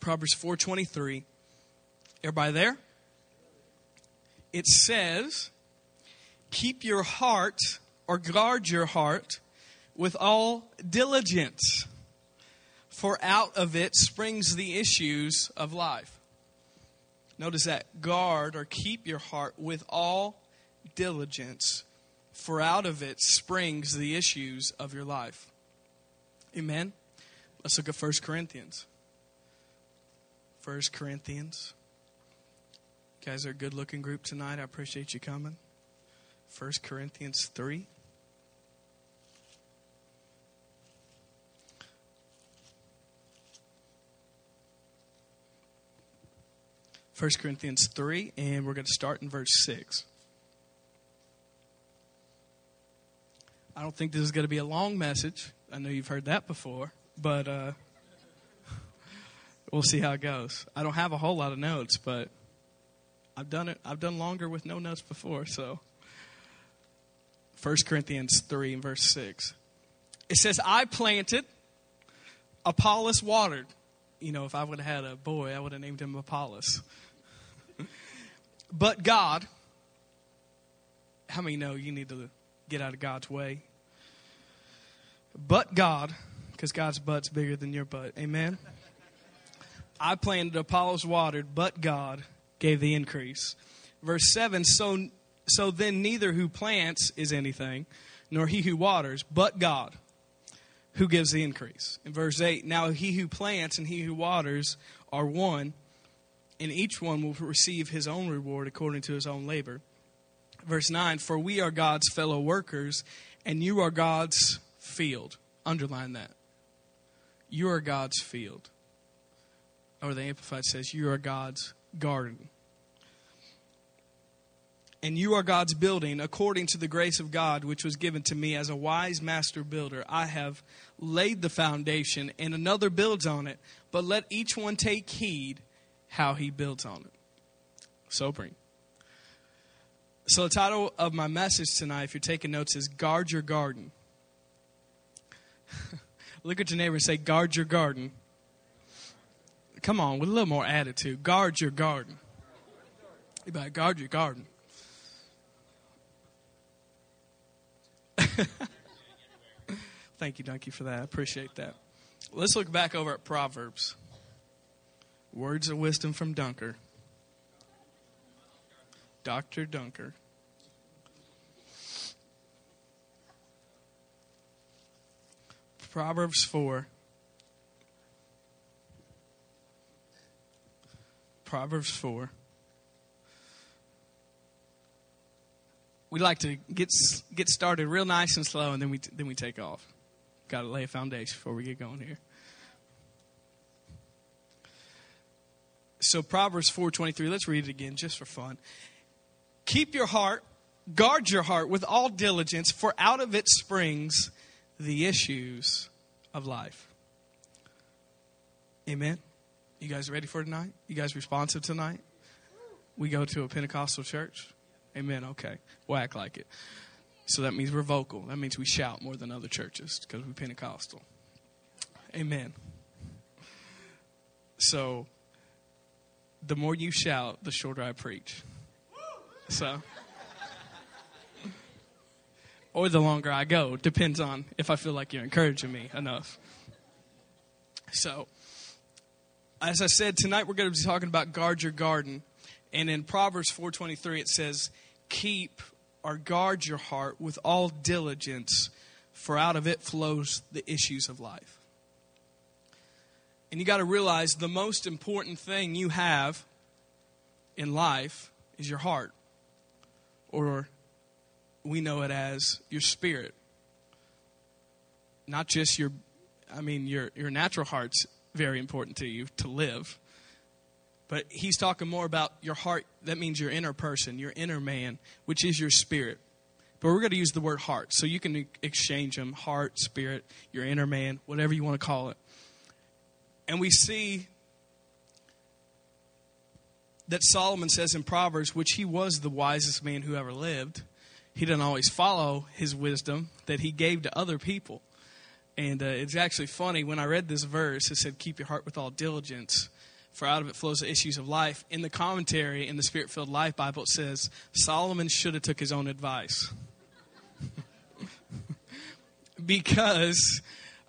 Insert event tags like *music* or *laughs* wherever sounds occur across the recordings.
Proverbs 4:23. Everybody there? It says, "Keep your heart or guard your heart with all diligence, for out of it springs the issues of life." Notice that guard or keep your heart with all diligence, for out of it springs the issues of your life. Amen. Let's look at 1 Corinthians. 1 Corinthians. You guys are a good looking group tonight. I appreciate you coming. 1 Corinthians 3. First Corinthians 3, and we're going to start in verse 6. I don't think this is going to be a long message. I know you've heard that before, but uh, we'll see how it goes. I don't have a whole lot of notes, but I've done it. I've done longer with no notes before. So, 1 Corinthians 3 and verse 6. It says, I planted, Apollos watered. You know, if I would have had a boy, I would have named him Apollos. but God, how many know you need to get out of God's way? But God, because God's butt's bigger than your butt. Amen. I planted, Apollos watered, but God gave the increase. Verse 7 so, so then neither who plants is anything, nor he who waters, but God who gives the increase. In verse 8, now he who plants and he who waters are one, and each one will receive his own reward according to his own labor. Verse 9, for we are God's fellow workers, and you are God's field. Underline that. You are God's field. Or the Amplified says, You are God's garden. And you are God's building according to the grace of God, which was given to me as a wise master builder. I have laid the foundation, and another builds on it. But let each one take heed how he builds on it. Sobering. So, the title of my message tonight, if you're taking notes, is Guard Your Garden. *laughs* Look at your neighbor and say, Guard your garden. Come on, with a little more attitude. Guard your garden. Better guard your garden. *laughs* Thank you, Donkey, for that. I appreciate that. Let's look back over at Proverbs. Words of wisdom from Dunker. Dr. Dunker. Proverbs 4. Proverbs 4. We like to get get started real nice and slow, and then we then we take off. Got to lay a foundation before we get going here. So Proverbs four twenty three. Let's read it again, just for fun. Keep your heart, guard your heart with all diligence, for out of it springs the issues of life. Amen. You guys ready for tonight? You guys responsive tonight? We go to a Pentecostal church? Amen. Okay. We'll act like it. So that means we're vocal. That means we shout more than other churches because we're Pentecostal. Amen. So the more you shout, the shorter I preach. So or the longer I go. Depends on if I feel like you're encouraging me enough. So, as I said, tonight we're going to be talking about guard your garden. And in Proverbs 4:23 it says, "Keep or guard your heart with all diligence, for out of it flows the issues of life." And you got to realize the most important thing you have in life is your heart or we know it as your spirit. Not just your, I mean, your, your natural heart's very important to you to live. But he's talking more about your heart. That means your inner person, your inner man, which is your spirit. But we're going to use the word heart. So you can exchange them heart, spirit, your inner man, whatever you want to call it. And we see that Solomon says in Proverbs, which he was the wisest man who ever lived, he didn't always follow his wisdom that he gave to other people. And uh, it's actually funny when I read this verse, it said, Keep your heart with all diligence, for out of it flows the issues of life. In the commentary in the Spirit filled Life Bible, it says, Solomon should have took his own advice. *laughs* because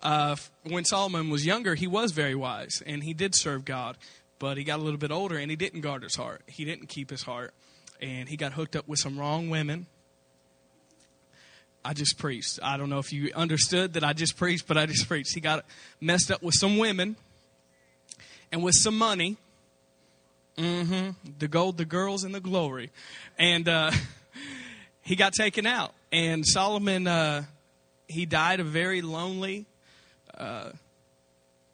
uh, when Solomon was younger, he was very wise and he did serve God. But he got a little bit older and he didn't guard his heart. He didn't keep his heart. And he got hooked up with some wrong women. I just preached. I don't know if you understood that I just preached, but I just preached. He got messed up with some women and with some money. Mm-hmm. The gold, the girls, and the glory. And uh, *laughs* he got taken out. And Solomon, uh, he died a very lonely, uh,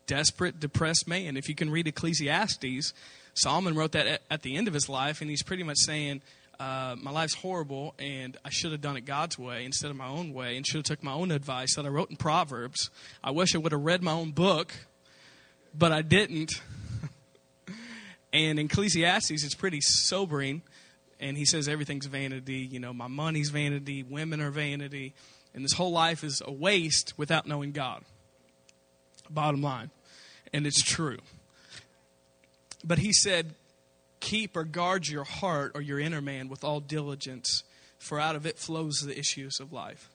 desperate, depressed man. If you can read Ecclesiastes, Solomon wrote that at, at the end of his life, and he's pretty much saying, uh, my life's horrible, and I should have done it God's way instead of my own way, and should have took my own advice that I wrote in Proverbs. I wish I would have read my own book, but I didn't. *laughs* and in Ecclesiastes, it's pretty sobering, and he says everything's vanity. You know, my money's vanity, women are vanity, and this whole life is a waste without knowing God. Bottom line. And it's true. But he said, Keep or guard your heart or your inner man with all diligence, for out of it flows the issues of life.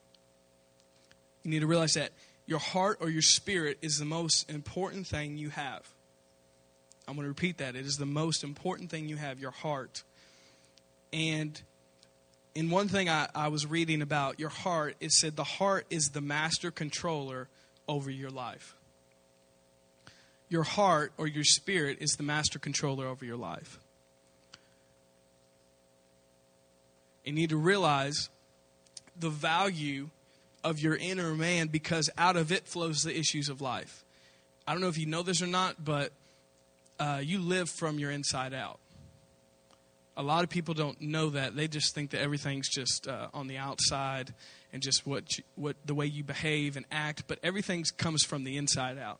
You need to realize that your heart or your spirit is the most important thing you have. I'm going to repeat that. It is the most important thing you have, your heart. And in one thing I, I was reading about your heart, it said the heart is the master controller over your life. Your heart or your spirit is the master controller over your life. You need to realize the value of your inner man because out of it flows the issues of life. I don't know if you know this or not, but uh, you live from your inside out a lot of people don't know that. They just think that everything's just uh, on the outside and just what you, what the way you behave and act, but everything comes from the inside out.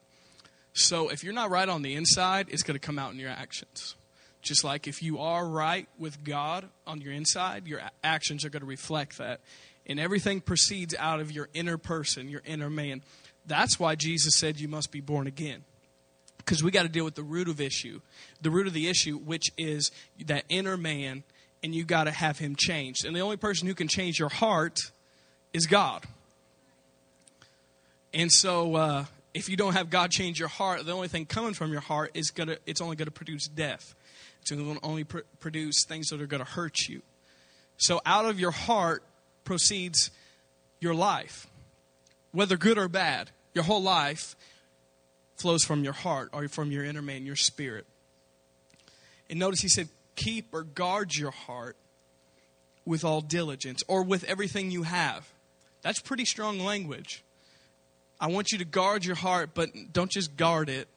So if you're not right on the inside, it's going to come out in your actions. Just like if you are right with God on your inside, your actions are going to reflect that. And everything proceeds out of your inner person, your inner man. That's why Jesus said you must be born again because we got to deal with the root of issue the root of the issue which is that inner man and you got to have him changed and the only person who can change your heart is god and so uh, if you don't have god change your heart the only thing coming from your heart is gonna it's only going to produce death to only pr- produce things that are going to hurt you so out of your heart proceeds your life whether good or bad your whole life flows from your heart or from your inner man, your spirit. And notice he said, keep or guard your heart with all diligence or with everything you have. That's pretty strong language. I want you to guard your heart, but don't just guard it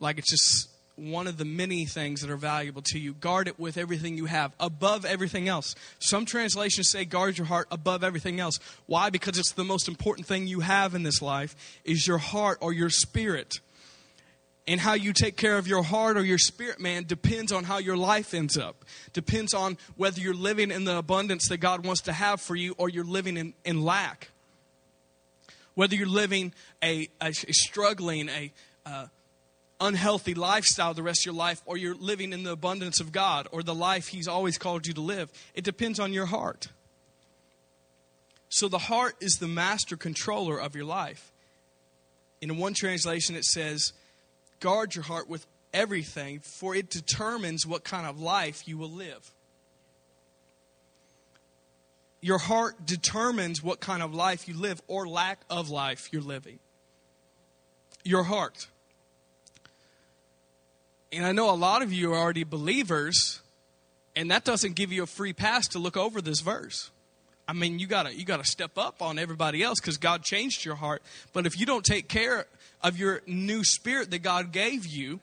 like it's just one of the many things that are valuable to you. Guard it with everything you have, above everything else. Some translations say guard your heart above everything else. Why? Because it's the most important thing you have in this life is your heart or your spirit and how you take care of your heart or your spirit man depends on how your life ends up depends on whether you're living in the abundance that god wants to have for you or you're living in, in lack whether you're living a, a, struggling a uh, unhealthy lifestyle the rest of your life or you're living in the abundance of god or the life he's always called you to live it depends on your heart so the heart is the master controller of your life in one translation it says guard your heart with everything, for it determines what kind of life you will live. Your heart determines what kind of life you live or lack of life you're living. Your heart. And I know a lot of you are already believers, and that doesn't give you a free pass to look over this verse. I mean, you gotta you gotta step up on everybody else because God changed your heart. But if you don't take care of your new spirit that God gave you,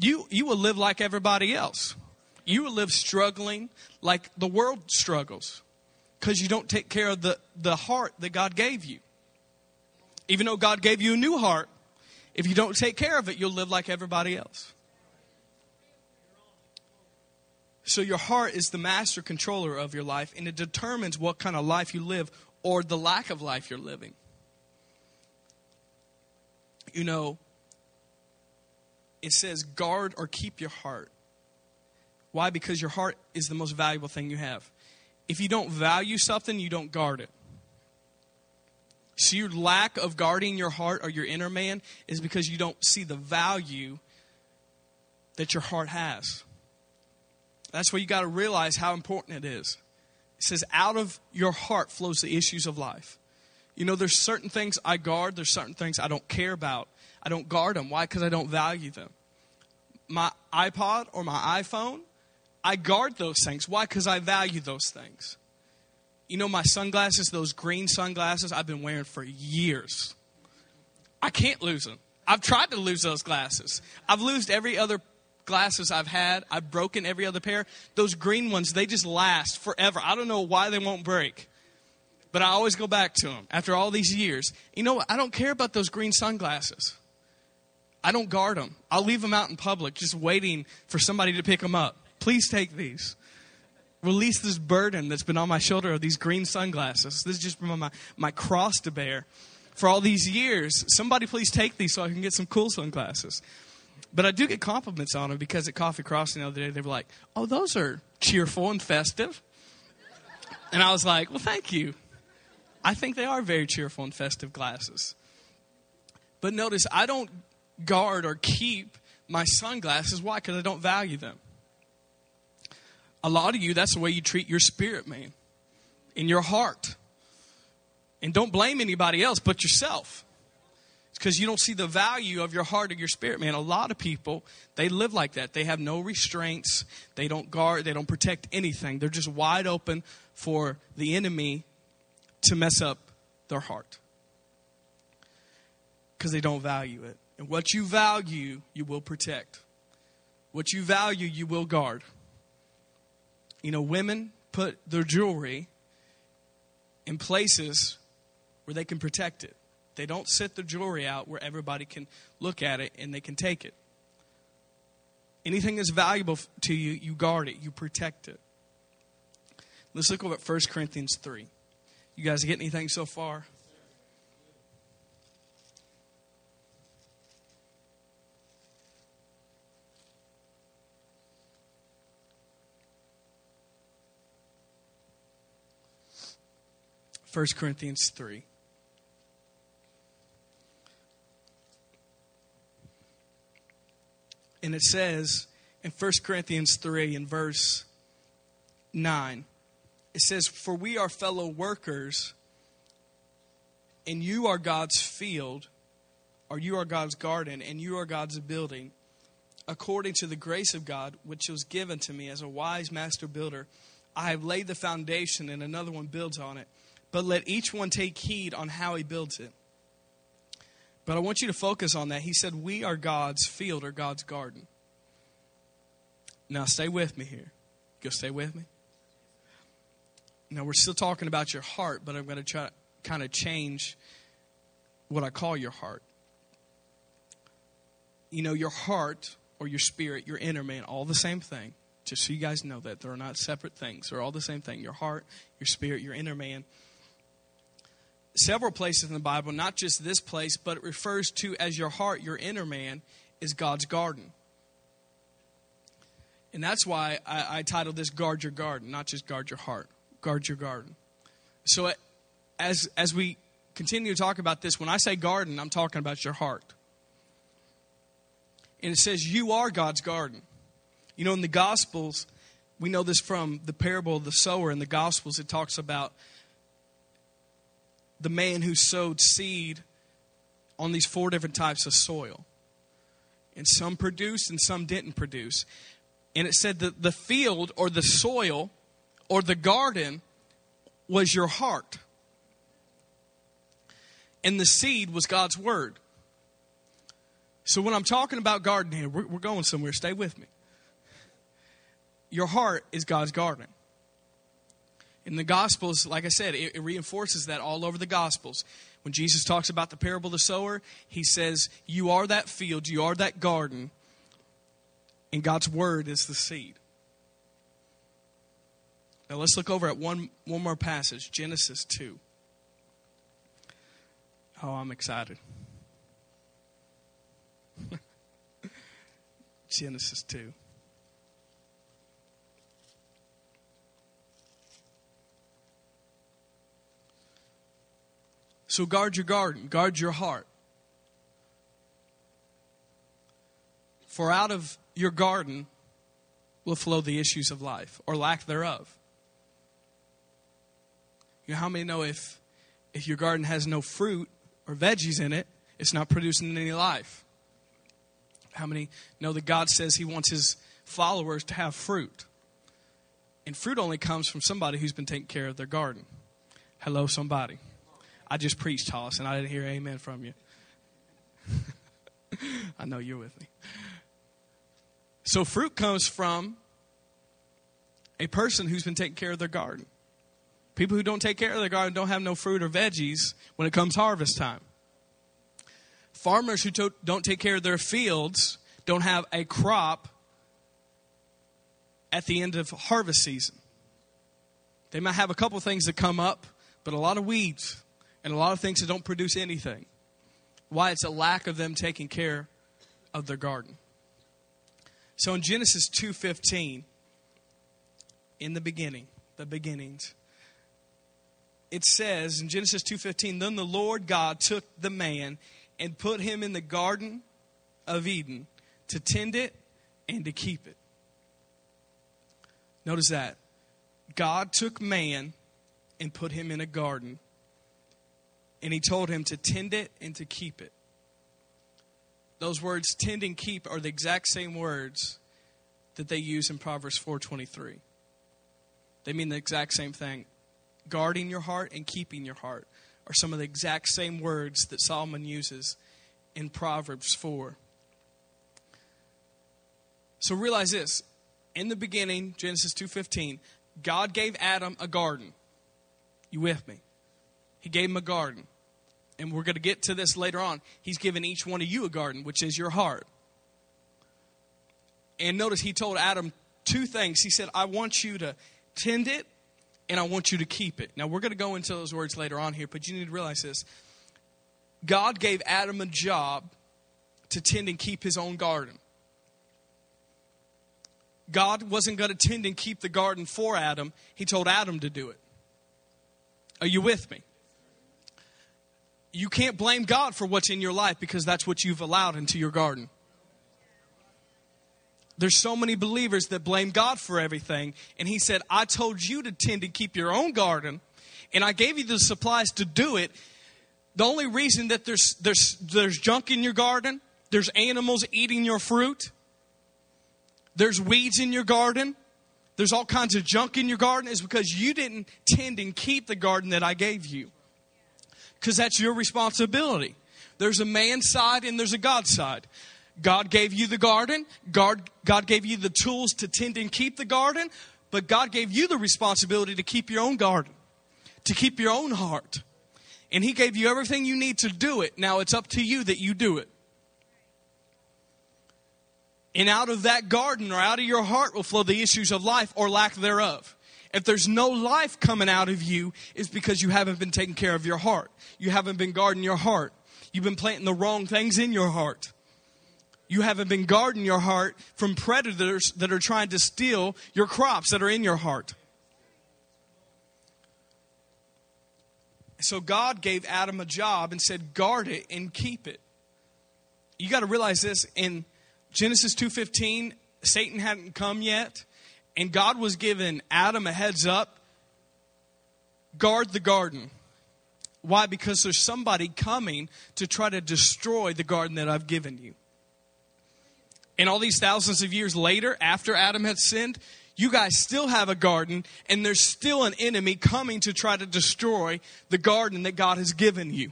you, you will live like everybody else. You will live struggling like the world struggles because you don't take care of the, the heart that God gave you. Even though God gave you a new heart, if you don't take care of it, you'll live like everybody else. So, your heart is the master controller of your life, and it determines what kind of life you live or the lack of life you're living. You know, it says guard or keep your heart. Why? Because your heart is the most valuable thing you have. If you don't value something, you don't guard it. So your lack of guarding your heart or your inner man is because you don't see the value that your heart has. That's where you got to realize how important it is. It says, out of your heart flows the issues of life. You know, there's certain things I guard, there's certain things I don't care about. I don't guard them. Why? Because I don't value them. My iPod or my iPhone, I guard those things. Why? Because I value those things. You know, my sunglasses, those green sunglasses, I've been wearing for years. I can't lose them. I've tried to lose those glasses. I've lost every other glasses I've had. I've broken every other pair. Those green ones, they just last forever. I don't know why they won't break. But I always go back to them after all these years. You know what? I don't care about those green sunglasses. I don't guard them. I'll leave them out in public just waiting for somebody to pick them up. Please take these. Release this burden that's been on my shoulder of these green sunglasses. This is just my, my cross to bear for all these years. Somebody please take these so I can get some cool sunglasses. But I do get compliments on them because at Coffee Crossing the other day, they were like, oh, those are cheerful and festive. And I was like, well, thank you. I think they are very cheerful and festive glasses. But notice, I don't guard or keep my sunglasses. Why? Because I don't value them. A lot of you, that's the way you treat your spirit, man, in your heart. And don't blame anybody else but yourself because you don't see the value of your heart or your spirit, man. A lot of people, they live like that. They have no restraints. They don't guard. They don't protect anything. They're just wide open for the enemy to mess up their heart because they don't value it. And what you value, you will protect. What you value, you will guard. You know, women put their jewelry in places where they can protect it. They don't set the jewelry out where everybody can look at it and they can take it. Anything that's valuable to you, you guard it, you protect it. Let's look over at 1 Corinthians 3. You guys get anything so far? First Corinthians 3. And it says in 1 Corinthians 3 in verse 9, it says, For we are fellow workers, and you are God's field, or you are God's garden, and you are God's building, according to the grace of God, which was given to me as a wise master builder. I have laid the foundation, and another one builds on it. But let each one take heed on how he builds it. But I want you to focus on that. He said, We are God's field or God's garden. Now, stay with me here. Go stay with me. Now, we're still talking about your heart, but I'm going to try to kind of change what I call your heart. You know, your heart or your spirit, your inner man, all the same thing. Just so you guys know that they're not separate things. They're all the same thing. Your heart, your spirit, your inner man several places in the Bible, not just this place, but it refers to as your heart, your inner man, is God's garden. And that's why I, I titled this Guard Your Garden, not just Guard Your Heart, Guard Your Garden. So as, as we continue to talk about this, when I say garden, I'm talking about your heart. And it says, You are God's garden. You know, in the Gospels, we know this from the parable of the sower in the Gospels, it talks about the man who sowed seed on these four different types of soil. And some produced and some didn't produce. And it said that the field or the soil or the garden was your heart. And the seed was God's word. So when I'm talking about garden here, we're, we're going somewhere. Stay with me. Your heart is God's garden in the Gospels, like I said, it, it, reinforces that all over the Gospels. When Jesus talks about the parable of the sower, he says, You are that field, you are that garden, and God's word is the seed. Now let's look over at one, one more passage Genesis 2. Oh, I'm excited. *laughs* Genesis 2. So guard your garden, guard your heart. For out of your garden will flow the issues of life or lack thereof. You know how many know if if your garden has no fruit or veggies in it, it's not producing any life? How many know that God says he wants his followers to have fruit? And fruit only comes from somebody who's been taking care of their garden. Hello, somebody. I just preached, Hollis, and I didn't hear amen from you. *laughs* I know you're with me. So, fruit comes from a person who's been taking care of their garden. People who don't take care of their garden don't have no fruit or veggies when it comes harvest time. Farmers who to- don't take care of their fields don't have a crop at the end of harvest season. They might have a couple things that come up, but a lot of weeds and a lot of things that don't produce anything. Why? It's a lack of them taking care of their garden. So in Genesis 2:15, in the beginning, the beginnings, it says in Genesis 2:15, then the Lord God took the man and put him in the garden of Eden to tend it and to keep it. Notice that. God took man and put him in a garden and he told him to tend it and to keep it. Those words tend and keep are the exact same words that they use in Proverbs 4:23. They mean the exact same thing. Guarding your heart and keeping your heart are some of the exact same words that Solomon uses in Proverbs 4. So realize this, in the beginning, Genesis 2:15, God gave Adam a garden. You with me? He gave him a garden. And we're going to get to this later on. He's given each one of you a garden, which is your heart. And notice he told Adam two things. He said, I want you to tend it and I want you to keep it. Now, we're going to go into those words later on here, but you need to realize this. God gave Adam a job to tend and keep his own garden. God wasn't going to tend and keep the garden for Adam, he told Adam to do it. Are you with me? You can't blame God for what's in your life because that's what you've allowed into your garden. There's so many believers that blame God for everything. And He said, I told you to tend and keep your own garden, and I gave you the supplies to do it. The only reason that there's, there's, there's junk in your garden, there's animals eating your fruit, there's weeds in your garden, there's all kinds of junk in your garden is because you didn't tend and keep the garden that I gave you. Because that's your responsibility. There's a man's side and there's a God side. God gave you the garden. God, God gave you the tools to tend and keep the garden. But God gave you the responsibility to keep your own garden, to keep your own heart. And He gave you everything you need to do it. Now it's up to you that you do it. And out of that garden or out of your heart will flow the issues of life or lack thereof. If there's no life coming out of you, it's because you haven't been taking care of your heart. You haven't been guarding your heart. You've been planting the wrong things in your heart. You haven't been guarding your heart from predators that are trying to steal your crops that are in your heart. So God gave Adam a job and said, guard it and keep it. You got to realize this in Genesis 2:15, Satan hadn't come yet, and God was giving Adam a heads up. Guard the garden. Why? Because there's somebody coming to try to destroy the garden that I've given you. And all these thousands of years later, after Adam had sinned, you guys still have a garden, and there's still an enemy coming to try to destroy the garden that God has given you.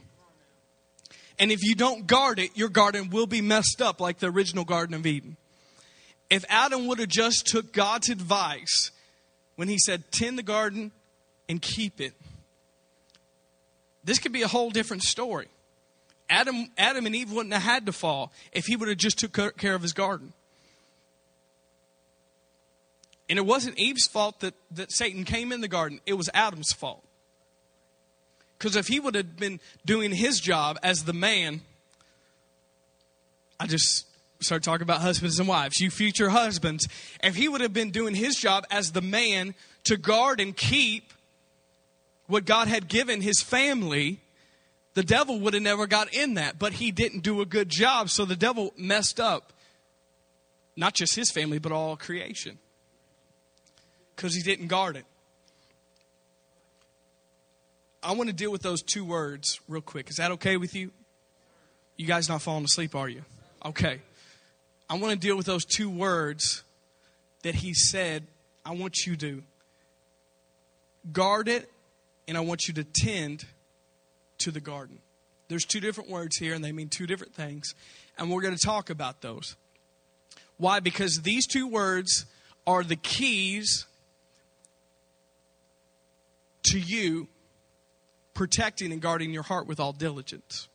And if you don't guard it, your garden will be messed up like the original Garden of Eden. If Adam would have just took God's advice when he said, tend the garden and keep it, this could be a whole different story. Adam, Adam and Eve wouldn't have had to fall if he would have just took care of his garden. And it wasn't Eve's fault that, that Satan came in the garden. It was Adam's fault. Because if he would have been doing his job as the man, I just start talking about husbands and wives. You future husbands. If he would have been doing his job as the man to guard and keep what God had given his family, the devil would have never got in that. But he didn't do a good job, so the devil messed up not just his family, but all creation because he didn't guard it. I want to deal with those two words real quick. Is that okay with you? You guys not falling asleep, are you? Okay. I want to deal with those two words that he said. I want you to guard it and I want you to tend to the garden. There's two different words here and they mean two different things. And we're going to talk about those. Why? Because these two words are the keys to you protecting and guarding your heart with all diligence.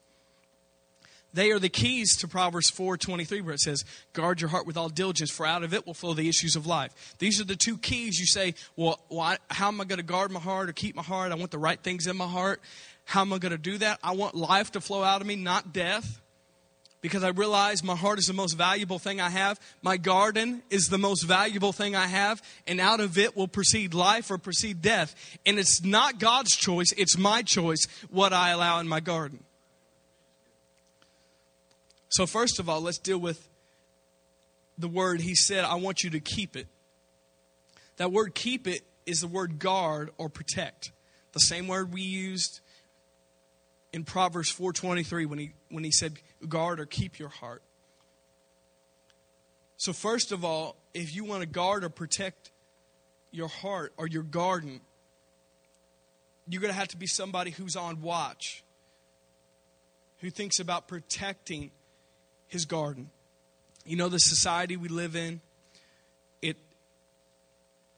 They are the keys to Proverbs 4:23 where it says, "Guard your heart with all diligence, for out of it will flow the issues of life." These are the two keys you say, "Well, why, how am I going to guard my heart or keep my heart? I want the right things in my heart. How am I going to do that? I want life to flow out of me, not death." because I realize my heart is the most valuable thing I have. My garden is the most valuable thing I have, and out of it will proceed life or proceed death. And it's not God's choice, it's my choice what I allow in my garden. So, first of all, let's deal with the word he said, I want you to keep it. That word keep it is the word guard or protect. The same word we used in Proverbs 4:23 when he when he said guard or keep your heart. So first of all, if you want to guard or protect your heart or your garden, you're going to have to be somebody who's on watch, who thinks about protecting his garden. You know the society we live in, it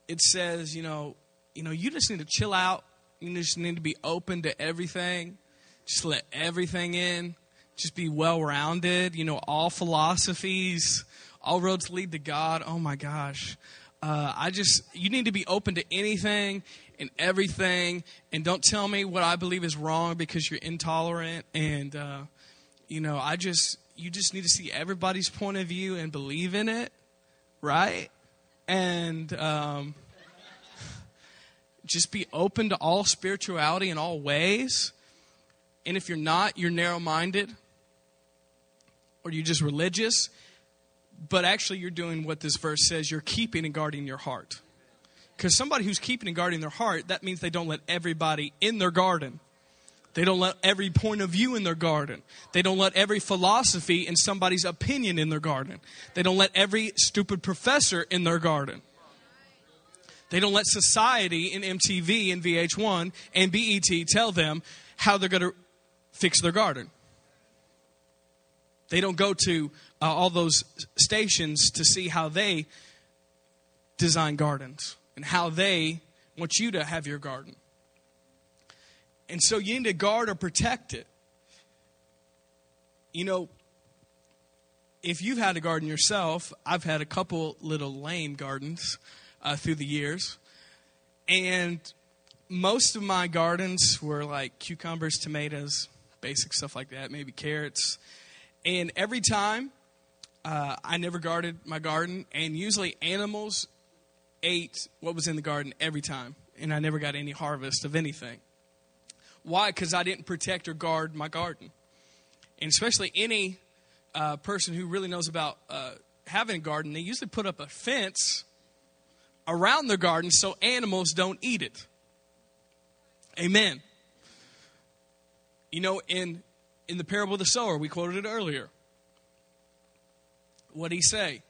it says, you know, you know, you just need to chill out. You just need to be open to everything. Just let everything in. Just be well rounded. You know, all philosophies, all roads lead to God. Oh my gosh. Uh, I just, you need to be open to anything and everything. And don't tell me what I believe is wrong because you're intolerant. And, uh, you know, I just, you just need to see everybody's point of view and believe in it, right? And, um, just be open to all spirituality in all ways. And if you're not, you're narrow minded or you're just religious. But actually, you're doing what this verse says you're keeping and guarding your heart. Because somebody who's keeping and guarding their heart, that means they don't let everybody in their garden. They don't let every point of view in their garden. They don't let every philosophy and somebody's opinion in their garden. They don't let every stupid professor in their garden. They don't let society and MTV and VH1 and BET tell them how they're going to fix their garden. They don't go to uh, all those stations to see how they design gardens and how they want you to have your garden. And so you need to guard or protect it. You know, if you've had a garden yourself, I've had a couple little lame gardens uh, through the years. And most of my gardens were like cucumbers, tomatoes, basic stuff like that, maybe carrots. And every time uh, I never guarded my garden, and usually animals ate what was in the garden every time, and I never got any harvest of anything. Why? Because I didn't protect or guard my garden. And especially any uh, person who really knows about uh, having a garden, they usually put up a fence around their garden so animals don't eat it. Amen. You know, in in the parable of the sower, we quoted it earlier. What did he say?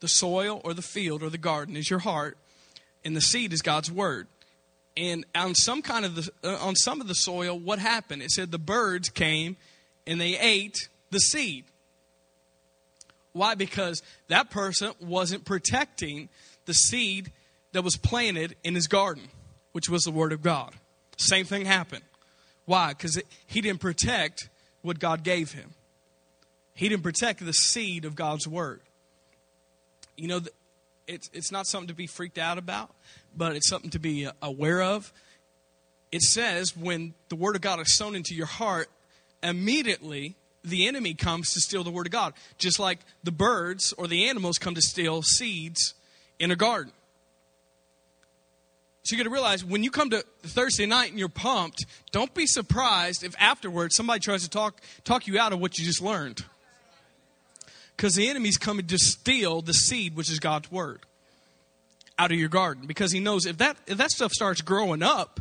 The soil or the field or the garden is your heart, and the seed is God's word. And on some kind of the uh, on some of the soil, what happened? It said the birds came and they ate the seed. Why? Because that person wasn't protecting the seed that was planted in his garden, which was the word of God. Same thing happened. Why? Because he didn't protect what God gave him. He didn't protect the seed of God's word. You know, it's, it's not something to be freaked out about, but it's something to be uh, aware of. It says when the word of God is sown into your heart, immediately the enemy comes to steal the word of God, just like the birds or the animals come to steal seeds in a garden. So you got to realize when you come to Thursday night and you're pumped, don't be surprised if afterwards somebody tries to talk talk you out of what you just learned. Because the enemy's coming to steal the seed, which is God's word, out of your garden. Because he knows if that if that stuff starts growing up,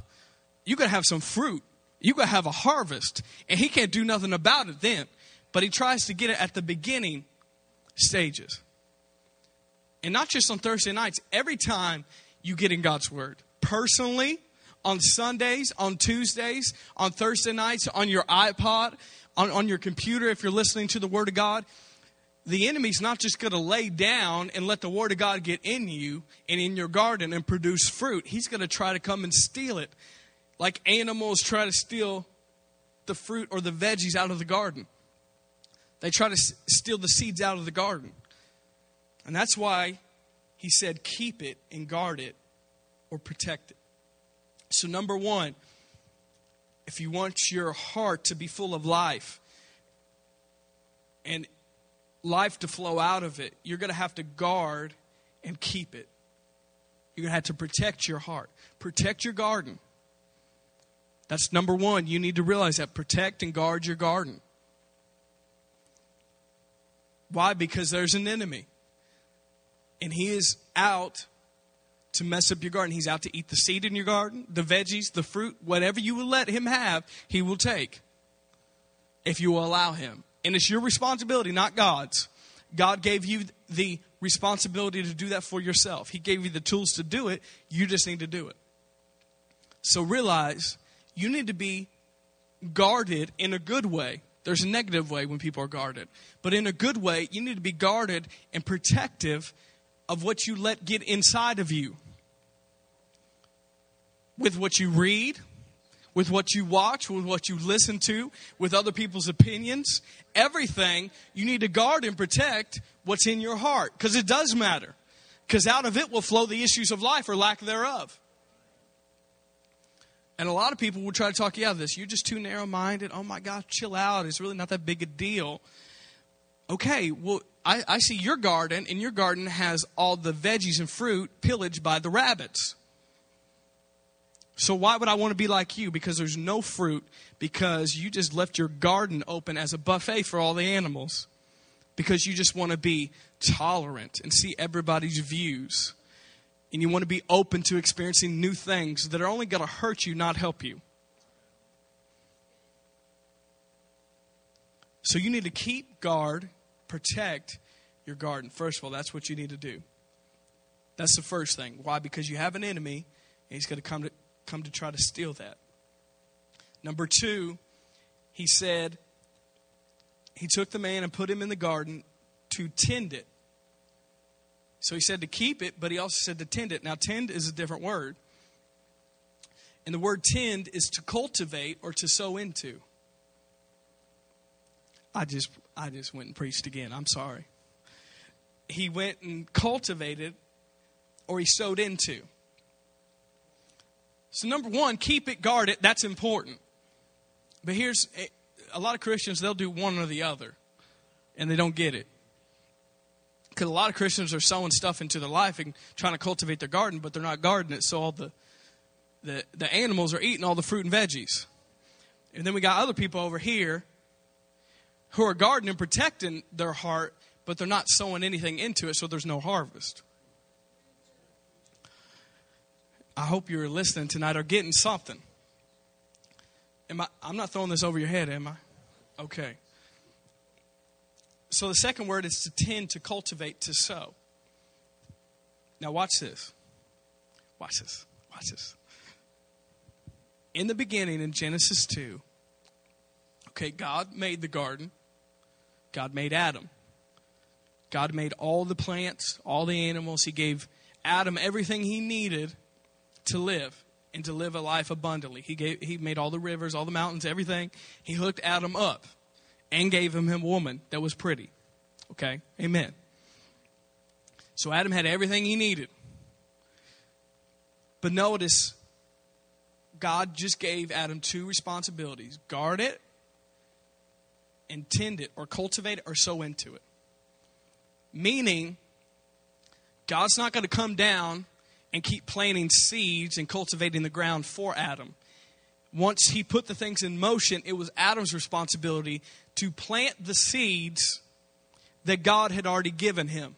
you got to have some fruit. You got to have a harvest, and he can't do nothing about it then. But he tries to get it at the beginning stages. And not just on Thursday nights, every time you get in God's Word. Personally, on Sundays, on Tuesdays, on Thursday nights, on your iPod, on, on your computer, if you're listening to the Word of God, the enemy's not just going to lay down and let the Word of God get in you and in your garden and produce fruit. He's going to try to come and steal it like animals try to steal the fruit or the veggies out of the garden. They try to steal the seeds out of the garden. And that's why he said, keep it and guard it or protect it. So, number one, if you want your heart to be full of life and life to flow out of it, you're going to have to guard and keep it. You're going to have to protect your heart, protect your garden. That's number one. You need to realize that. Protect and guard your garden. Why? Because there's an enemy. And he is out to mess up your garden. He's out to eat the seed in your garden, the veggies, the fruit, whatever you will let him have, he will take if you will allow him. And it's your responsibility, not God's. God gave you the responsibility to do that for yourself. He gave you the tools to do it. You just need to do it. So realize you need to be guarded in a good way. There's a negative way when people are guarded. But in a good way, you need to be guarded and protective of what you let get inside of you. With what you read, with what you watch, with what you listen to, with other people's opinions, everything, you need to guard and protect what's in your heart. Because it does matter. Because out of it will flow the issues of life or lack thereof. And a lot of people will try to talk you out of this. You're just too narrow minded. Oh my God, chill out. It's really not that big a deal. Okay, well, I, I, see your garden, and your garden has all the veggies and fruit pillaged by the rabbits. So why would I want to be like you? Because there's no fruit, because you just left your garden open as a buffet for all the animals. Because you just want to be tolerant and see everybody's views and you want to be open to experiencing new things that are only going to hurt you, not help you. So you need to keep guard, protect your garden. First of all, that's what you need to do. That's the first thing. Why? Because you have an enemy, and he's going to come to come to try to steal that. Number two, he said he took the man and put him in the garden to tend it. So he said to keep it, but he also said to tend it. Now, tend is a different word. And the word tend is to cultivate or to sow into. I just I just went and preached again. I'm sorry. He went and cultivated or he sowed into. So number 1, keep it, guard it. That's important. But here's eh, a lot of Christians they'll do one or the other and they don't get it because a lot of Christians are sowing stuff into their life and trying to cultivate their garden, but they're not guarding it. So all the, the, the animals are eating all the fruit and veggies. And then we got other people over here who are guarding and protecting their heart, but they're not sowing anything into it, so there's no harvest. I hope you're listening tonight or getting something. Am I, I'm not throwing this over your head, am I? Okay. So the second word is to tend, to cultivate, to sow. Now, watch this. Watch this. Watch this. In the beginning, in Genesis 2, okay, God made the garden, God made Adam. God made all the plants, all the animals. He gave Adam everything he needed to live and to live a life abundantly. He, gave, he made all the rivers, all the mountains, everything. He hooked Adam up and gave him a woman that was pretty. Okay? Amen. So Adam had everything he needed. But notice, God just gave Adam two responsibilities guard it and tend it or cultivate it or sow into it. Meaning, God's not going to come down and keep planting seeds and cultivating the ground for Adam. Once he put the things in motion, it was Adam's responsibility to plant the seeds that God had already given him.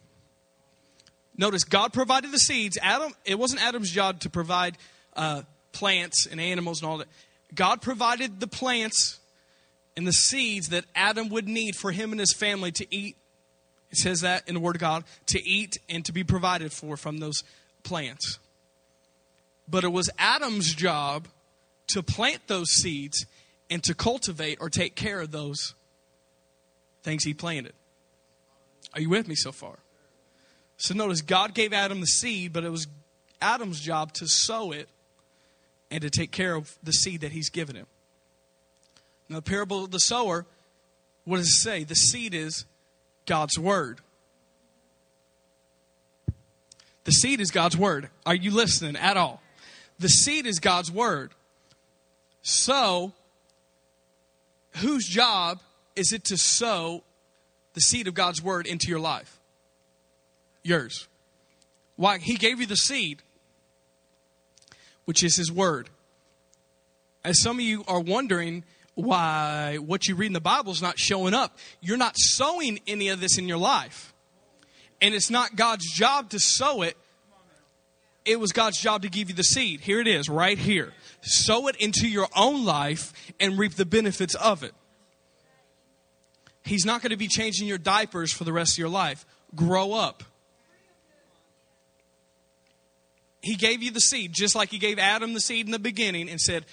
Notice God provided the seeds. Adam, it wasn't Adam's job to provide uh, plants and animals and all that. God provided the plants and the seeds that Adam would need for him and his family to eat. It says that in the Word of God to eat and to be provided for from those plants. But it was Adam's job to plant those seeds and to cultivate or take care of those things he planted. Are you with me so far? So notice God gave Adam the seed, but it was Adam's job to sow it and to take care of the seed that he's given him. Now, the parable of the sower, what does it say? The seed is God's word. The seed is God's word. Are you listening at all? The seed is God's word. So, whose job is it to sow the seed of God's word into your life? Yours. Why? He gave you the seed, which is His word. As some of you are wondering why what you read in the Bible is not showing up, you're not sowing any of this in your life. And it's not God's job to sow it, it was God's job to give you the seed. Here it is, right here. Sow it into your own life and reap the benefits of it. He's not going to be changing your diapers for the rest of your life. Grow up. He gave you the seed, just like He gave Adam the seed in the beginning and said,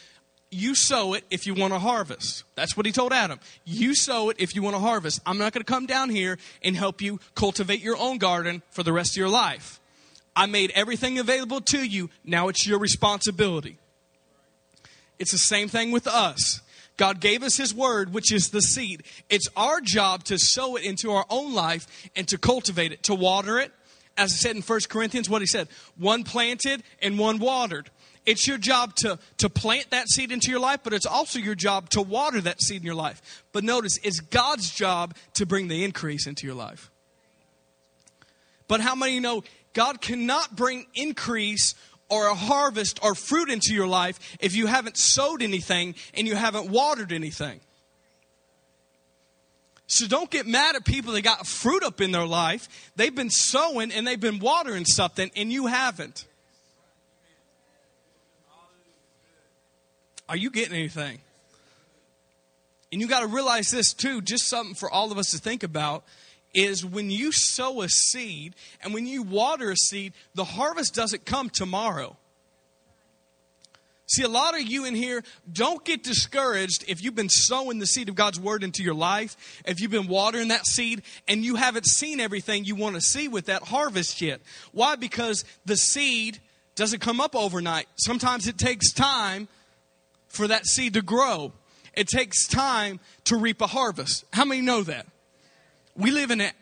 You sow it if you want to harvest. That's what He told Adam. You sow it if you want to harvest. I'm not going to come down here and help you cultivate your own garden for the rest of your life. I made everything available to you. Now it's your responsibility. It's the same thing with us. God gave us His Word, which is the seed. It's our job to sow it into our own life and to cultivate it, to water it. As I said in 1 Corinthians, what he said one planted and one watered. It's your job to, to plant that seed into your life, but it's also your job to water that seed in your life. But notice, it's God's job to bring the increase into your life. But how many know God cannot bring increase or a harvest or fruit into your life if you haven't sowed anything and you haven't watered anything. So don't get mad at people that got fruit up in their life. They've been sowing and they've been watering something and you haven't. Are you getting anything? And you got to realize this too, just something for all of us to think about is when you sow a seed and when you water a seed, the harvest doesn't come tomorrow. See, a lot of you in here don't get discouraged if you've been sowing the seed of God's word into your life, if you've been watering that seed and you haven't seen everything you want to see with that harvest yet. Why? Because the seed doesn't come up overnight. Sometimes it takes time for that seed to grow, it takes time to reap a harvest. How many know that? We live in a,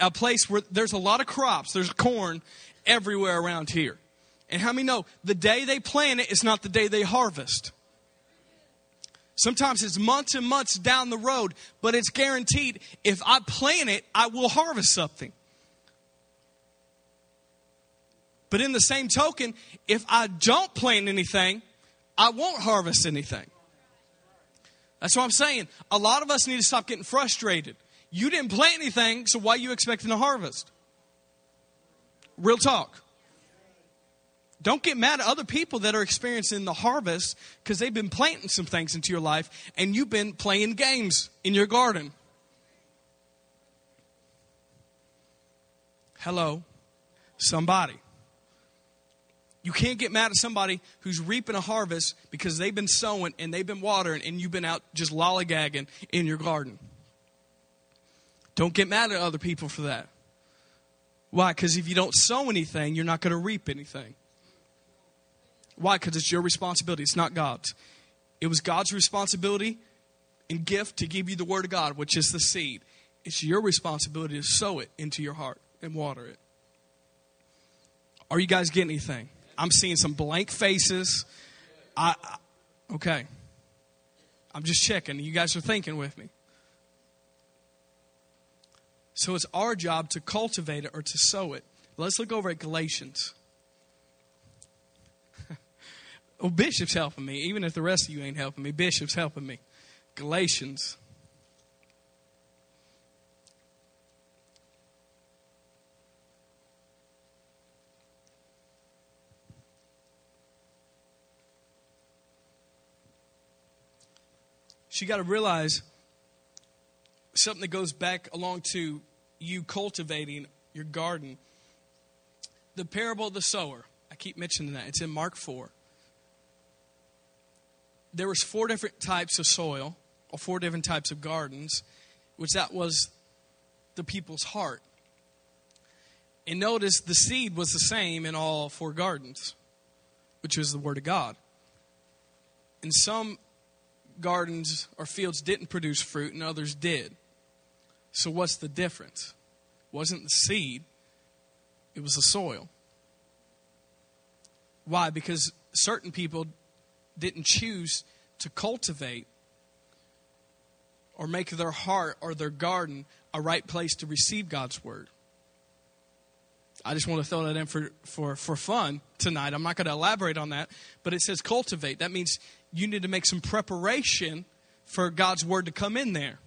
a place where there's a lot of crops, there's corn everywhere around here. And how many know the day they plant it is not the day they harvest? Sometimes it's months and months down the road, but it's guaranteed if I plant it, I will harvest something. But in the same token, if I don't plant anything, I won't harvest anything. That's what I'm saying. A lot of us need to stop getting frustrated. You didn't plant anything, so why are you expecting to harvest? Real talk. Don't get mad at other people that are experiencing the harvest because they've been planting some things into your life and you've been playing games in your garden. Hello, somebody. You can't get mad at somebody who's reaping a harvest because they've been sowing and they've been watering and you've been out just lollygagging in your garden. Don't get mad at other people for that. Why? Because if you don't sow anything, you're not going to reap anything. Why? Because it's your responsibility, it's not God's. It was God's responsibility and gift to give you the Word of God, which is the seed. It's your responsibility to sow it into your heart and water it. Are you guys getting anything? I'm seeing some blank faces. I, I okay. I'm just checking. You guys are thinking with me. So it's our job to cultivate it or to sow it. Let's look over at Galatians. well, *laughs* oh, Bishop's helping me, even if the rest of you ain't helping me. Bishop's helping me. Galatians. So you got to realize something that goes back along to you cultivating your garden. The parable of the sower. I keep mentioning that. It's in Mark 4. There was four different types of soil, or four different types of gardens, which that was the people's heart. And notice the seed was the same in all four gardens, which was the Word of God. And some gardens or fields didn't produce fruit and others did. So, what's the difference? It wasn't the seed, it was the soil. Why? Because certain people didn't choose to cultivate or make their heart or their garden a right place to receive God's word. I just want to throw that in for, for, for fun tonight. I'm not going to elaborate on that, but it says cultivate. That means you need to make some preparation for God's word to come in there.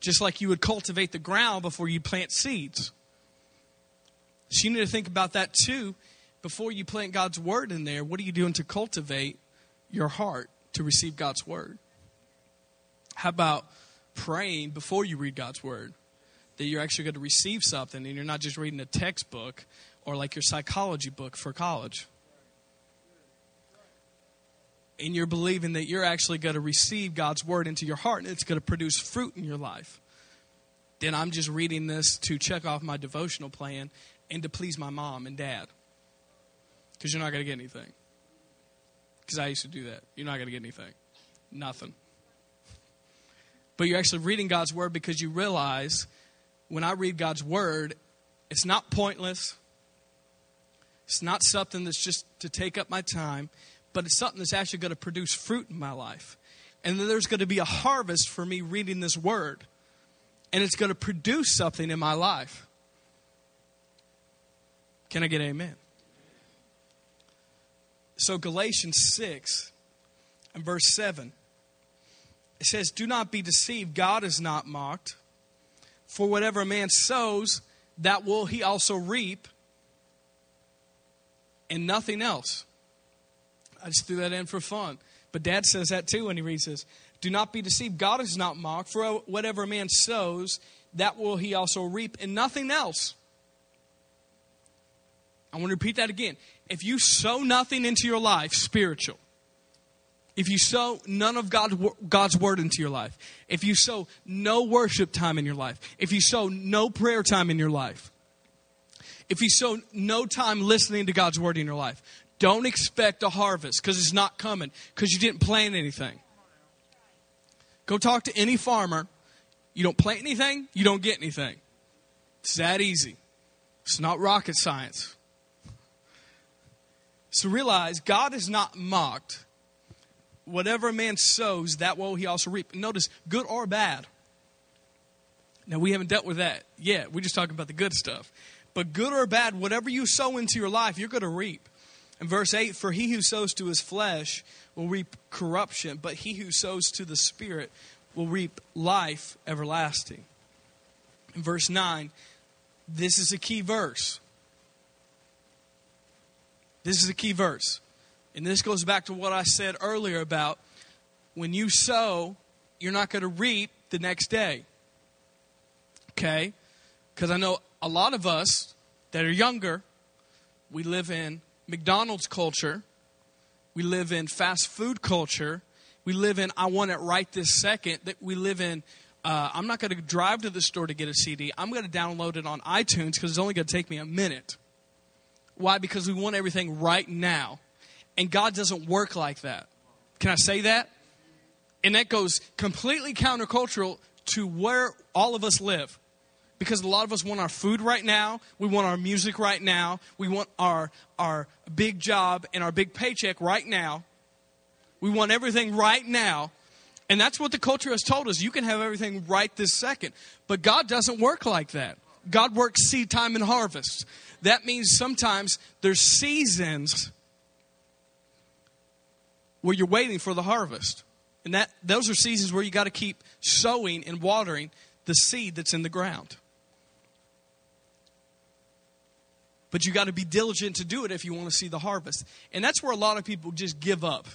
Just like you would cultivate the ground before you plant seeds. So you need to think about that too. Before you plant God's word in there, what are you doing to cultivate your heart to receive God's word? How about praying before you read God's word? That you're actually going to receive something and you're not just reading a textbook or like your psychology book for college and you're believing that you're actually going to receive God's word into your heart and it's going to produce fruit in your life, then I'm just reading this to check off my devotional plan and to please my mom and dad. Because you're not going to get anything. Because I used to do that. You're not going to get anything. Nothing. But you're actually reading God's word because you realize when I read God's word, it's not pointless. It's not something that's just to take up my time but it's something that's actually going to produce fruit in my life. And then there's going to be a harvest for me reading this word. And it's going to produce something in my life. Can I get amen? So, Galatians 6 and verse 7, it says, Do not be deceived, God is not mocked. For whatever a man sows, that will he also reap, and nothing else. I just threw that in for fun. But dad says that too when he reads this. Do not be deceived. God is not mocked. For whatever a man sows, that will he also reap, and nothing else. I want to repeat that again. If you sow nothing into your life, spiritual, if you sow none of God, God's word into your life, if you sow no worship time in your life, if you sow no prayer time in your life, if you sow no time listening to God's word in your life, don't expect a harvest because it's not coming because you didn't plant anything. Go talk to any farmer. You don't plant anything, you don't get anything. It's that easy. It's not rocket science. So realize God is not mocked. Whatever a man sows, that will he also reap. Notice, good or bad. Now, we haven't dealt with that yet. We're just talking about the good stuff. But good or bad, whatever you sow into your life, you're going to reap. In verse 8, for he who sows to his flesh will reap corruption, but he who sows to the Spirit will reap life everlasting. In verse 9, this is a key verse. This is a key verse. And this goes back to what I said earlier about when you sow, you're not going to reap the next day. Okay? Because I know a lot of us that are younger, we live in McDonald's culture. We live in fast food culture. We live in I want it right this second. That we live in uh, I'm not going to drive to the store to get a CD. I'm going to download it on iTunes because it's only going to take me a minute. Why? Because we want everything right now. And God doesn't work like that. Can I say that? And that goes completely countercultural to where all of us live because a lot of us want our food right now, we want our music right now, we want our our big job and our big paycheck right now. We want everything right now. And that's what the culture has told us. You can have everything right this second. But God doesn't work like that. God works seed time and harvest. That means sometimes there's seasons where you're waiting for the harvest. And that those are seasons where you got to keep sowing and watering the seed that's in the ground. But you got to be diligent to do it if you want to see the harvest. And that's where a lot of people just give up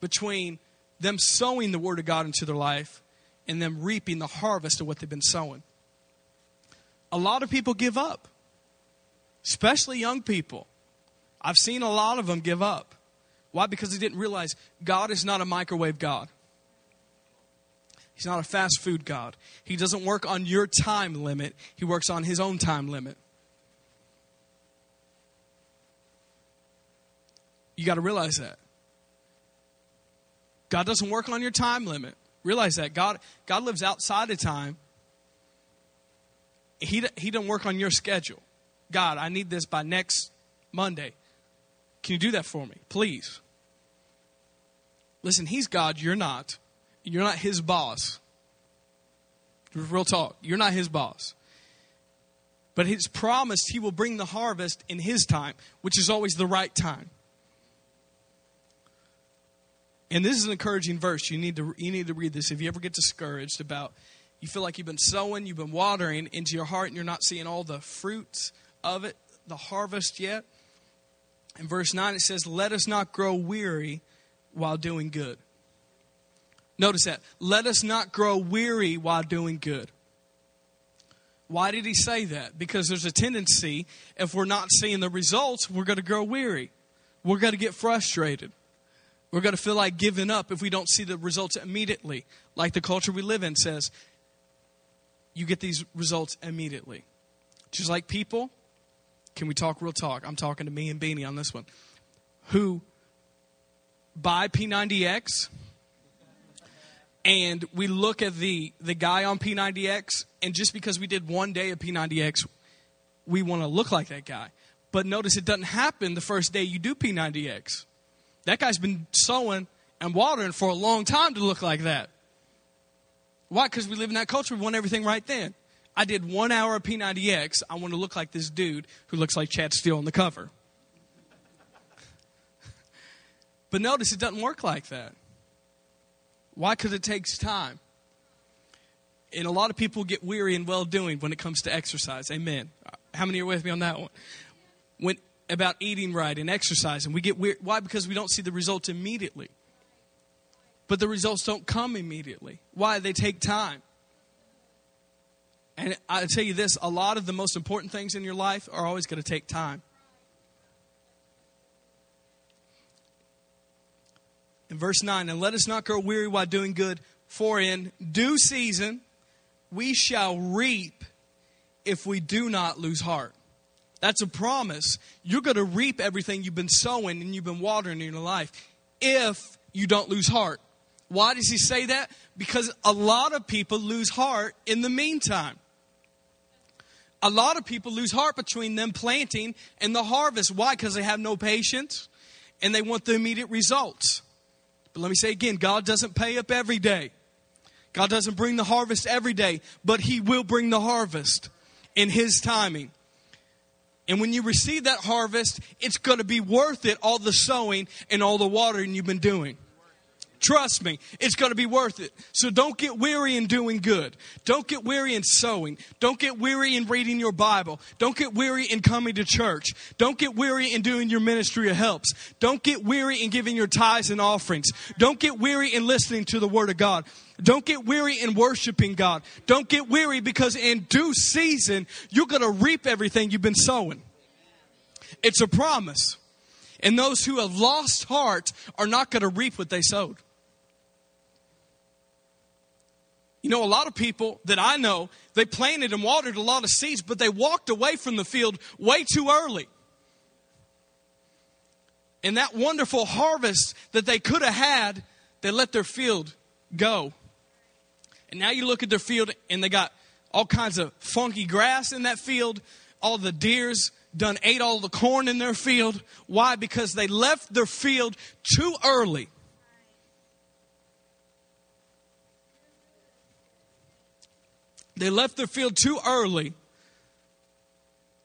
between them sowing the word of God into their life and them reaping the harvest of what they've been sowing. A lot of people give up, especially young people. I've seen a lot of them give up. Why? Because they didn't realize God is not a microwave God. He's not a fast food God. He doesn't work on your time limit, He works on His own time limit. You got to realize that. God doesn't work on your time limit. Realize that. God, God lives outside of time. He, he doesn't work on your schedule. God, I need this by next Monday. Can you do that for me? Please. Listen, He's God, you're not. You're not His boss. Real talk. You're not His boss. But He's promised He will bring the harvest in His time, which is always the right time. And this is an encouraging verse. You need to you need to read this if you ever get discouraged about you feel like you've been sowing, you've been watering into your heart and you're not seeing all the fruits of it, the harvest yet. In verse 9 it says, "Let us not grow weary while doing good." Notice that. Let us not grow weary while doing good. Why did he say that? Because there's a tendency, if we're not seeing the results, we're going to grow weary. We're going to get frustrated. We're going to feel like giving up if we don't see the results immediately. Like the culture we live in says, you get these results immediately. Just like people, can we talk real talk? I'm talking to me and Beanie on this one, who buy P90X and we look at the, the guy on P90X, and just because we did one day of P90X, we want to look like that guy. But notice it doesn't happen the first day you do P90X. That guy's been sowing and watering for a long time to look like that. Why? Because we live in that culture. We want everything right then. I did one hour of P90X. I want to look like this dude who looks like Chad Steele on the cover. *laughs* but notice it doesn't work like that. Why? Because it takes time. And a lot of people get weary and well doing when it comes to exercise. Amen. How many are with me on that one? When about eating right and exercising. We get weird. Why? Because we don't see the results immediately. But the results don't come immediately. Why? They take time. And I tell you this a lot of the most important things in your life are always going to take time. In verse 9, and let us not grow weary while doing good, for in due season we shall reap if we do not lose heart. That's a promise. You're going to reap everything you've been sowing and you've been watering in your life if you don't lose heart. Why does he say that? Because a lot of people lose heart in the meantime. A lot of people lose heart between them planting and the harvest. Why? Because they have no patience and they want the immediate results. But let me say again God doesn't pay up every day. God doesn't bring the harvest every day, but He will bring the harvest in His timing. And when you receive that harvest, it's going to be worth it, all the sowing and all the watering you've been doing. Trust me, it's going to be worth it. So don't get weary in doing good. Don't get weary in sowing. Don't get weary in reading your Bible. Don't get weary in coming to church. Don't get weary in doing your ministry of helps. Don't get weary in giving your tithes and offerings. Don't get weary in listening to the Word of God. Don't get weary in worshiping God. Don't get weary because in due season, you're going to reap everything you've been sowing. It's a promise. And those who have lost heart are not going to reap what they sowed. You know, a lot of people that I know, they planted and watered a lot of seeds, but they walked away from the field way too early. And that wonderful harvest that they could have had, they let their field go. And now you look at their field and they got all kinds of funky grass in that field. All the deers done ate all the corn in their field. Why? Because they left their field too early. They left their field too early.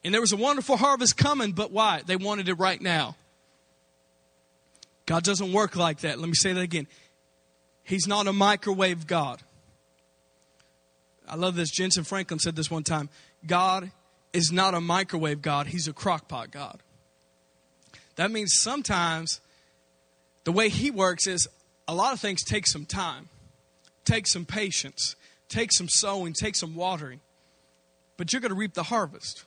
And there was a wonderful harvest coming, but why? They wanted it right now. God doesn't work like that. Let me say that again. He's not a microwave God. I love this. Jentezen Franklin said this one time God is not a microwave God, He's a crockpot God. That means sometimes the way He works is a lot of things take some time, take some patience, take some sowing, take some watering, but you're going to reap the harvest.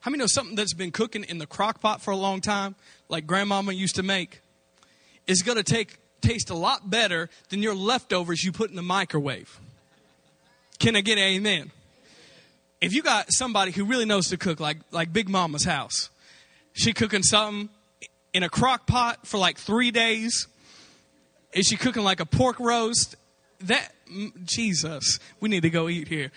How many know something that's been cooking in the crock pot for a long time, like grandmama used to make, is going to take taste a lot better than your leftovers you put in the microwave? Can I get an amen? If you got somebody who really knows to cook, like like Big Mama's house, she cooking something in a crock pot for like three days. Is she cooking like a pork roast? That mm, Jesus, we need to go eat here.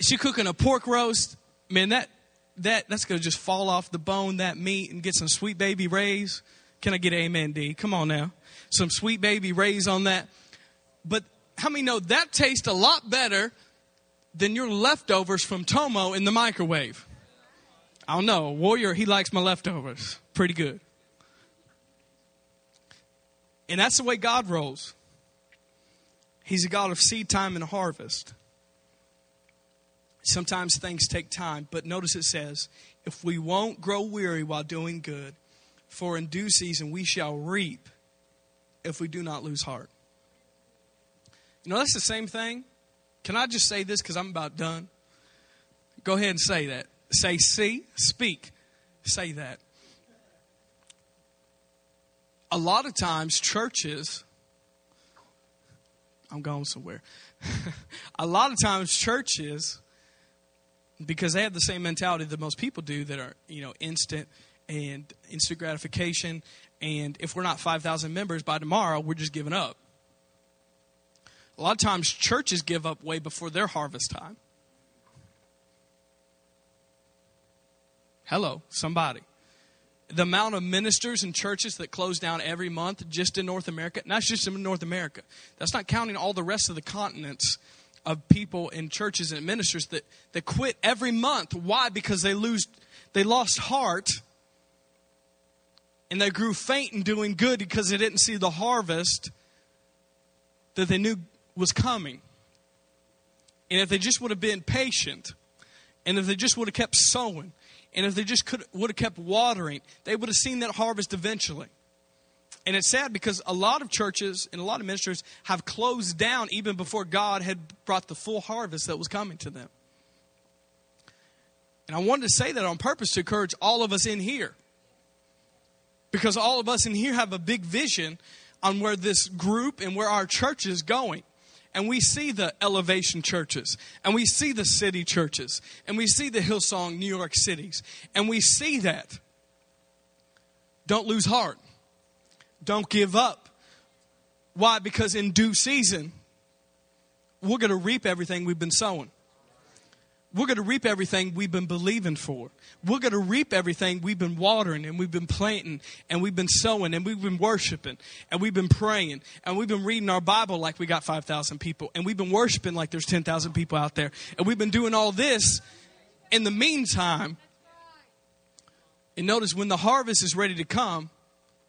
She cooking a pork roast? Man, that that that's gonna just fall off the bone, that meat, and get some Sweet Baby Ray's. Can I get amen, D? Come on now. Some Sweet Baby Ray's on that. But how many know that tastes a lot better than your leftovers from Tomo in the microwave? I don't know. Warrior, he likes my leftovers. Pretty good. And that's the way God rolls. He's a God of seed time and harvest. Sometimes things take time, but notice it says, if we won't grow weary while doing good, for in due season we shall reap if we do not lose heart. You know, that's the same thing. Can I just say this because I'm about done? Go ahead and say that. Say, see, speak. Say that. A lot of times, churches, I'm going somewhere. *laughs* a lot of times, churches, because they have the same mentality that most people do that are, you know, instant and instant gratification. And if we're not 5,000 members by tomorrow, we're just giving up. A lot of times, churches give up way before their harvest time. Hello, somebody. The amount of ministers and churches that close down every month just in North America, not just in North America, that's not counting all the rest of the continents of people and churches and ministers that, that quit every month. Why? Because they lose they lost heart and they grew faint in doing good because they didn't see the harvest that they knew was coming. And if they just would have been patient, and if they just would have kept sowing, and if they just could would have kept watering, they would have seen that harvest eventually. And it's sad because a lot of churches and a lot of ministers have closed down even before God had brought the full harvest that was coming to them. And I wanted to say that on purpose to encourage all of us in here. Because all of us in here have a big vision on where this group and where our church is going and we see the elevation churches, and we see the city churches, and we see the Hillsong New York cities, and we see that. Don't lose heart. Don't give up. Why? Because in due season, we're going to reap everything we've been sowing we're going to reap everything we've been believing for. We're going to reap everything we've been watering and we've been planting and we've been sowing and we've been worshiping and we've been praying and we've been reading our Bible like we got 5,000 people and we've been worshiping like there's 10,000 people out there. And we've been doing all this in the meantime. And notice when the harvest is ready to come,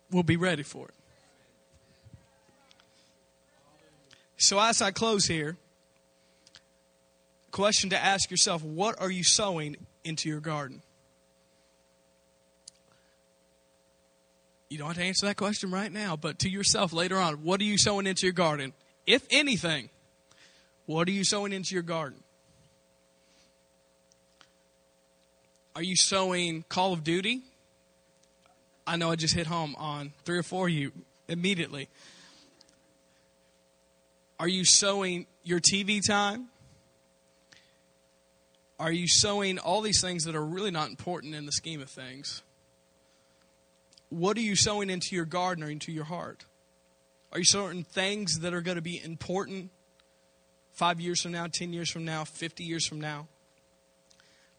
we'll be ready for it. So as I close here, question to ask yourself what are you sowing into your garden? You don't have to answer that question right now, but to yourself later on, what are you sowing into your garden? If anything, what are you sowing into your garden? Are you sowing Call of Duty? I know I just hit home on three or four of you immediately. Are you sowing your TV time? Are you sowing all these things that are really not important in the scheme of things? What are you sowing into your garden or into your heart? Are you sowing things that are going to be important five years from now, 10 years from now, 50 years from now?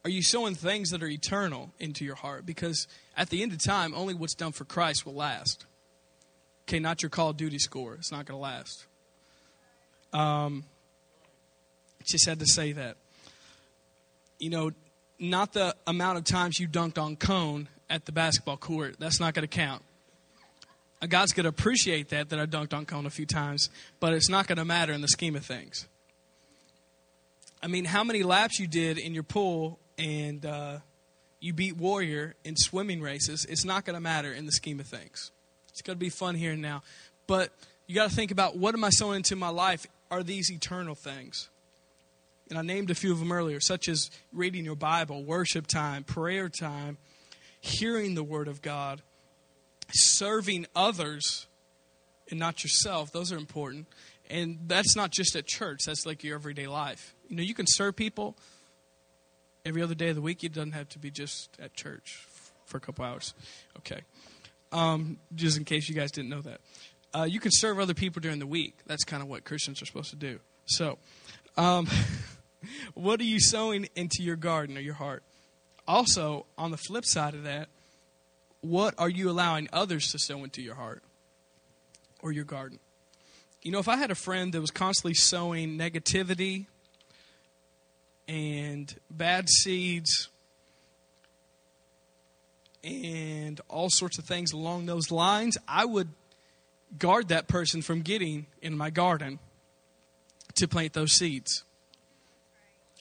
Are you sowing things that are eternal into your heart? Because at the end of time, only what's done for Christ will last. Okay, not your Call of Duty score. It's not going to last. Um, Just had to say that. You know, not the amount of times you dunked on cone at the basketball court. That's not going to count. God's going to appreciate that, that I dunked on cone a few times, but it's not going to matter in the scheme of things. I mean, how many laps you did in your pool and uh, you beat Warrior in swimming races, it's not going to matter in the scheme of things. It's going to be fun here and now. But you got to think about what am I sowing into my life? Are these eternal things? And I named a few of them earlier, such as reading your Bible, worship time, prayer time, hearing the Word of God, serving others and not yourself. Those are important. And that's not just at church, that's like your everyday life. You know, you can serve people every other day of the week. It doesn't have to be just at church for a couple hours. Okay. Um, just in case you guys didn't know that. Uh, you can serve other people during the week. That's kind of what Christians are supposed to do. So, um, *laughs* what are you sowing into your garden or your heart? Also, on the flip side of that, what are you allowing others to sow into your heart or your garden? You know, if I had a friend that was constantly sowing negativity and bad seeds and all sorts of things along those lines, I would guard that person from getting in my garden to plant those seeds.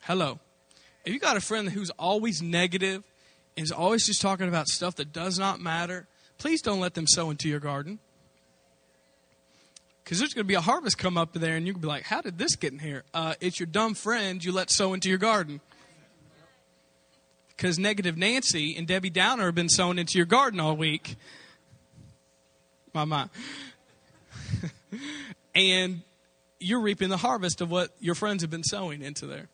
Hello. If you got a friend who's always negative and is always just talking about stuff that does not matter, please don't let them sow into your garden. Because there's going to be a harvest come up there, and you'll be like, How did this get in here? Uh, it's your dumb friend you let sow into your garden. Because negative Nancy and Debbie Downer have been sowing into your garden all week. My, my. *laughs* and you're reaping the harvest of what your friends have been sowing into there.